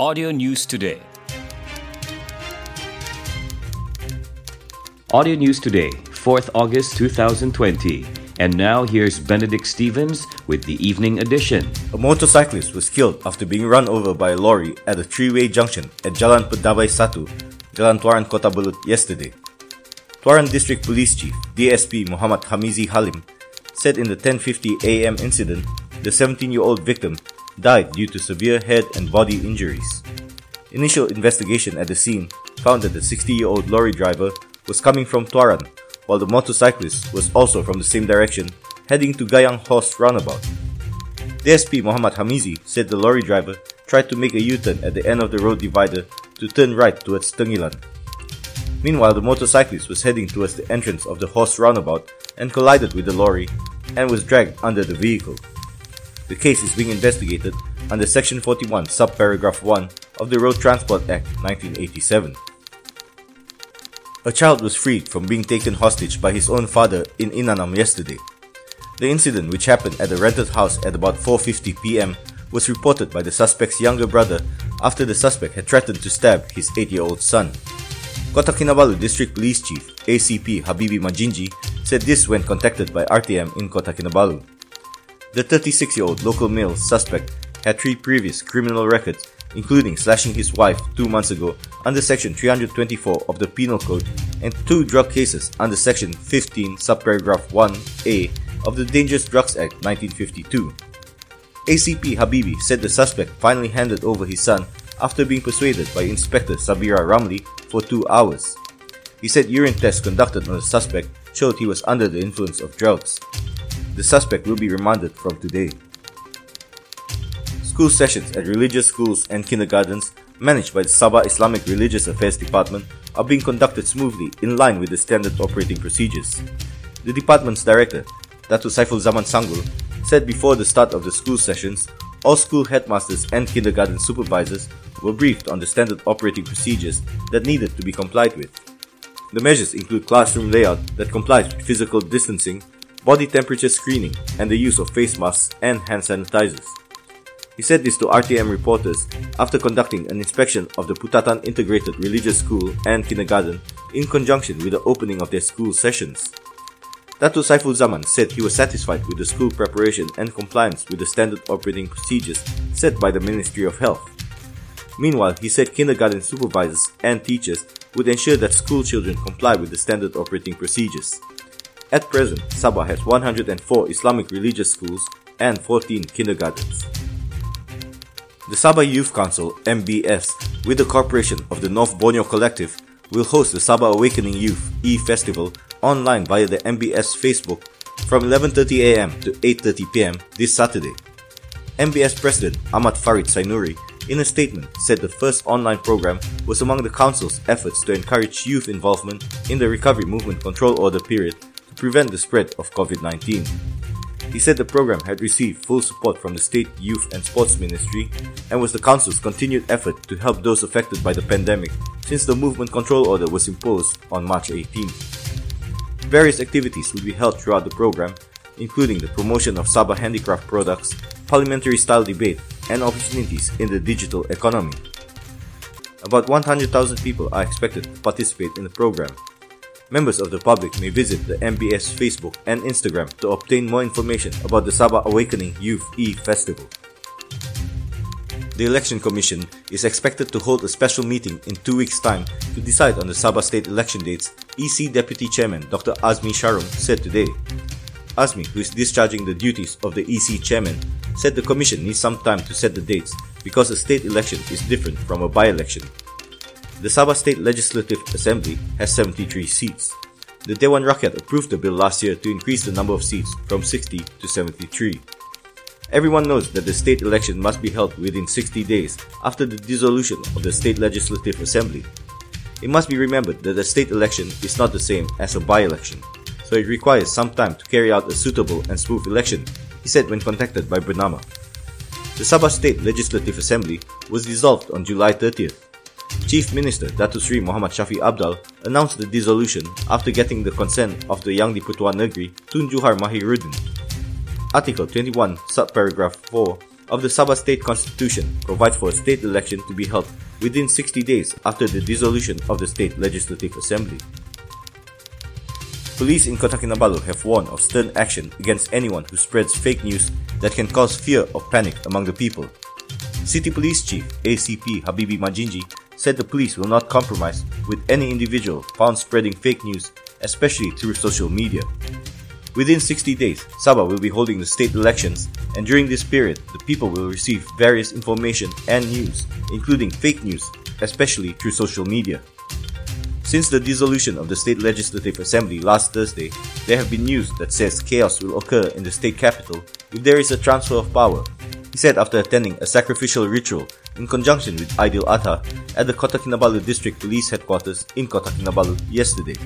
Audio News Today. Audio News Today, 4th August 2020. And now here's Benedict Stevens with the evening edition. A motorcyclist was killed after being run over by a lorry at a three-way junction at Jalan Pedawai Satu, Jalan Tuaran Kota Belud yesterday. Tuaran District Police Chief DSP Muhammad Hamizi Halim said in the 10:50 a.m. incident, the 17-year-old victim died due to severe head and body injuries. Initial investigation at the scene found that the 60-year-old lorry driver was coming from Tuaran, while the motorcyclist was also from the same direction, heading to Gayang Horse Roundabout. DSP Muhammad Hamizi said the lorry driver tried to make a U-turn at the end of the road divider to turn right towards Tenghilan. Meanwhile, the motorcyclist was heading towards the entrance of the horse roundabout and collided with the lorry and was dragged under the vehicle. The case is being investigated under Section 41, subparagraph 1 of the Road Transport Act 1987. A child was freed from being taken hostage by his own father in Inanam yesterday. The incident, which happened at a rented house at about 4:50 p.m., was reported by the suspect's younger brother after the suspect had threatened to stab his 8-year-old son. Kota Kinabalu District Police Chief ACP Habibi Majinji said this when contacted by RTM in Kota Kinabalu. The 36-year-old local male suspect had three previous criminal records including slashing his wife two months ago under Section 324 of the Penal Code and two drug cases under Section 15 subparagraph 1a of the Dangerous Drugs Act 1952. ACP Habibi said the suspect finally handed over his son after being persuaded by Inspector Sabira Ramli for two hours. He said urine tests conducted on the suspect showed he was under the influence of drugs. The suspect will be remanded from today. School sessions at religious schools and kindergartens managed by the Sabah Islamic Religious Affairs Department are being conducted smoothly in line with the standard operating procedures. The department's director, Datu Saiful Zaman Sangul, said before the start of the school sessions, all school headmasters and kindergarten supervisors were briefed on the standard operating procedures that needed to be complied with. The measures include classroom layout that complies with physical distancing, body temperature screening, and the use of face masks and hand sanitizers. He said this to RTM reporters after conducting an inspection of the Putatan Integrated Religious School and Kindergarten in conjunction with the opening of their school sessions. Datu Saiful Zaman said he was satisfied with the school preparation and compliance with the standard operating procedures set by the Ministry of Health. Meanwhile, he said kindergarten supervisors and teachers would ensure that school children comply with the standard operating procedures. At present, Sabah has 104 Islamic religious schools and 14 kindergartens. The Sabah Youth Council (MBS), with the cooperation of the North Borneo Collective, will host the Sabah Awakening Youth E-Festival online via the MBS Facebook from 11:30 a.m. to 8:30 p.m. this Saturday. MBS President Ahmad Farid Sainuri, in a statement, said the first online program was among the council's efforts to encourage youth involvement in the Recovery Movement Control Order period prevent the spread of COVID-19. He said the program had received full support from the State Youth and Sports Ministry and was the Council's continued effort to help those affected by the pandemic since the Movement Control Order was imposed on March 18. Various activities will be held throughout the program, including the promotion of Sabah handicraft products, parliamentary style debate, and opportunities in the digital economy. About 100,000 people are expected to participate in the program, Members of the public may visit the MBS Facebook and Instagram to obtain more information about the Sabah Awakening Youth E Festival. The Election Commission is expected to hold a special meeting in two weeks' time to decide on the Sabah state election dates, EC Deputy Chairman Dr. Azmi Sharom said today. Azmi, who is discharging the duties of the EC Chairman, said the Commission needs some time to set the dates because a state election is different from a by-election. The Sabah State Legislative Assembly has 73 seats. The Dewan Rakyat approved the bill last year to increase the number of seats from 60 to 73. Everyone knows that the state election must be held within 60 days after the dissolution of the State Legislative Assembly. It must be remembered that a state election is not the same as a by-election, so it requires some time to carry out a suitable and smooth election, he said when contacted by Bernama. The Sabah State Legislative Assembly was dissolved on July 30th Chief Minister Datuk Sri Muhammad Shafie Apdal announced the dissolution after getting the consent of the Yang di-Pertuan Negeri Tun Juhar Mahiruddin. Article 21, subparagraph 4 of the Sabah State Constitution provides for a state election to be held within 60 days after the dissolution of the State Legislative Assembly. Police in Kota Kinabalu have warned of stern action against anyone who spreads fake news that can cause fear or panic among the people. City Police Chief ACP Habibi Majinji said the police will not compromise with any individual found spreading fake news, especially through social media. Within 60 days, Sabah will be holding the state elections, and during this period, the people will receive various information and news, including fake news, especially through social media. Since the dissolution of the State Legislative Assembly last Thursday, there have been news that says chaos will occur in the state capital if there is a transfer of power. He said after attending a sacrificial ritual in conjunction with Aidil Adha at the Kota Kinabalu District Police Headquarters in Kota Kinabalu yesterday.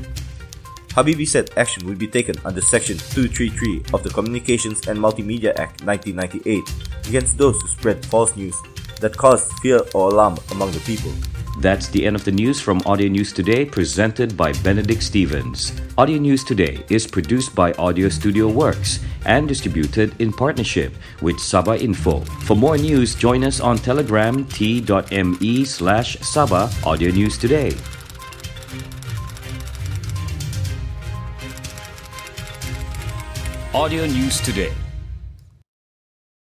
Habibi said action will be taken under Section 233 of the Communications and Multimedia Act 1998 against those who spread false news that caused fear or alarm among the people. That's the end of the news from Audio News Today, presented by Benedict Stevens. Audio News Today is produced by Audio Studio Works and distributed in partnership with Sabah Info. For more news, join us on Telegram t.me slash Sabah Audio News Today. Audio News Today